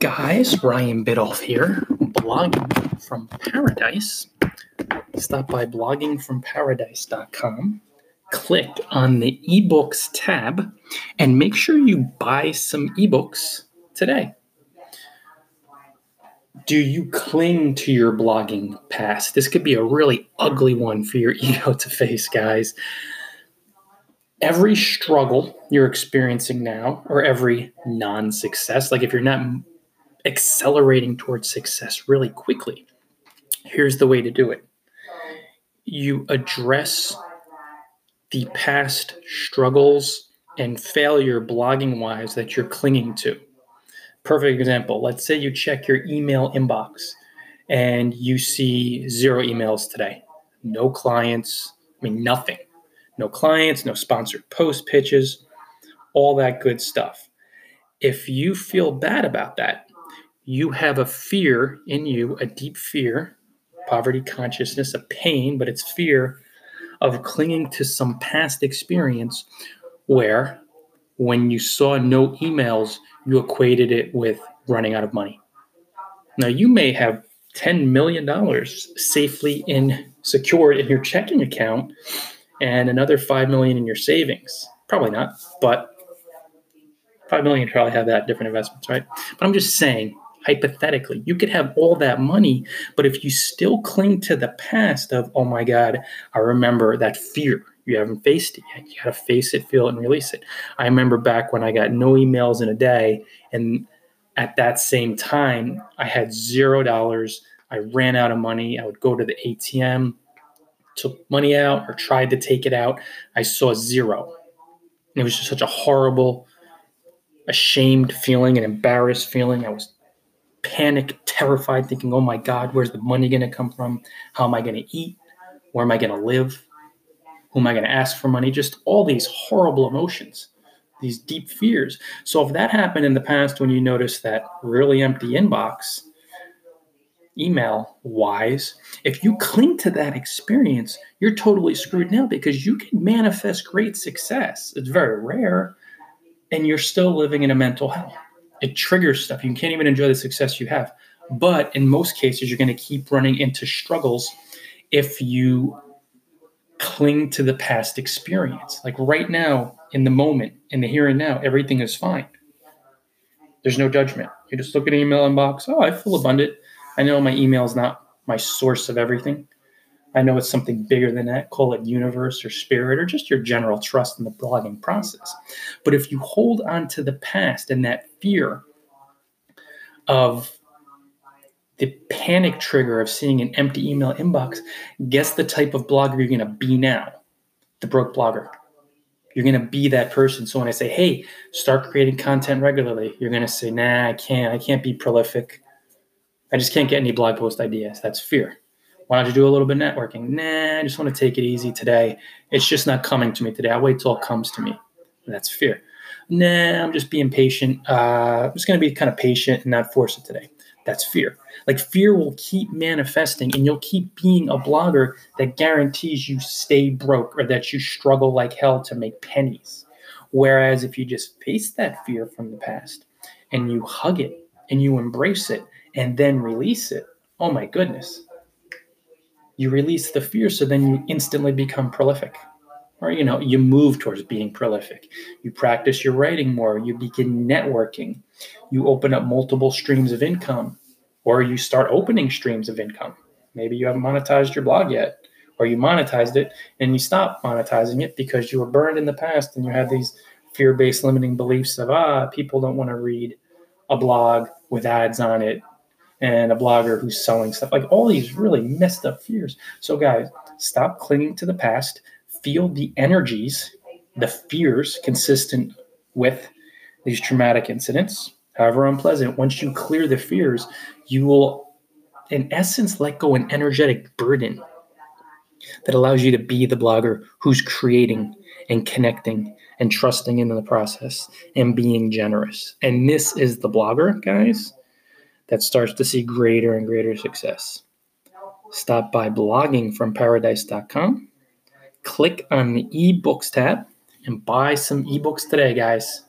guys, Ryan Biddulph here, blogging from paradise. Stop by bloggingfromparadise.com, click on the ebooks tab, and make sure you buy some ebooks today. Do you cling to your blogging past? This could be a really ugly one for your ego to face, guys every struggle you're experiencing now or every non success, like if you're not accelerating towards success really quickly, here's the way to do it you address the past struggles and failure blogging wise that you're clinging to. Perfect example. Let's say you check your email inbox and you see zero emails today, no clients, I mean, nothing no clients, no sponsored post pitches, all that good stuff. If you feel bad about that, you have a fear in you, a deep fear, poverty consciousness, a pain, but it's fear of clinging to some past experience where when you saw no emails, you equated it with running out of money. Now, you may have $10 million safely in secured in your checking account and another 5 million in your savings. Probably not, but 5 million probably have that different investments, right? But I'm just saying, hypothetically, you could have all that money, but if you still cling to the past of, oh my God, I remember that fear. You haven't faced it yet. You got to face it, feel it, and release it. I remember back when I got no emails in a day, and at that same time, I had zero dollars. I ran out of money. I would go to the ATM, took money out or tried to take it out, I saw zero. And it was just such a horrible, ashamed feeling, an embarrassed feeling. I was panicked, terrified, thinking, oh my God, where's the money going to come from? How am I going to eat? Where am I going to live? Who am I going to ask for money? Just all these horrible emotions, these deep fears. So if that happened in the past when you noticed that really empty inbox, email wise, if you cling to that experience, you're totally screwed now because you can manifest great success. It's very rare, and you're still living in a mental hell. It triggers stuff. You can't even enjoy the success you have. But in most cases, you're going to keep running into struggles if you cling to the past experience. Like right now, in the moment, in the here and now, everything is fine. There's no judgment. You just look at an email inbox. Oh, I feel abundant. I know my email is not my source of everything. I know it's something bigger than that. Call it universe or spirit or just your general trust in the blogging process. But if you hold on to the past and that fear of the panic trigger of seeing an empty email inbox, guess the type of blogger you're going to be now? The broke blogger. You're going to be that person. So when I say, hey, start creating content regularly, you're going to say, nah, I can't. I can't be prolific. I just can't get any blog post ideas. That's fear. Why don't you do a little bit of networking? Nah, I just want to take it easy today. It's just not coming to me today. I'll wait till it comes to me. that's fear. Nah, I'm just being patient. Uh, I'm just going to be kind of patient and not force it today. That's fear. Like fear will keep manifesting and you'll keep being a blogger that guarantees you stay broke or that you struggle like hell to make pennies. Whereas if you just face that fear from the past and you hug it and you embrace it and then release it, oh my goodness. You release the fear, so then you instantly become prolific. Or, you know, you move towards being prolific. You practice your writing more. You begin networking. You open up multiple streams of income, or you start opening streams of income. Maybe you haven't monetized your blog yet, or you monetized it and you stopped monetizing it because you were burned in the past and you had these fear based limiting beliefs of, ah, people don't want to read a blog with ads on it and a blogger who's selling stuff. Like all these really messed up fears. So guys stop clinging to the past. Feel the energies the fears consistent with these traumatic incidents. However unpleasant once you clear the fears you will in essence let go an energetic burden that allows you to be the blogger who's creating and connecting and trusting in the process and being generous. And this is the blogger guys that starts to see greater and greater success. Stop by bloggingfromparadise.com, click on the ebooks tab, and buy some ebooks today, guys.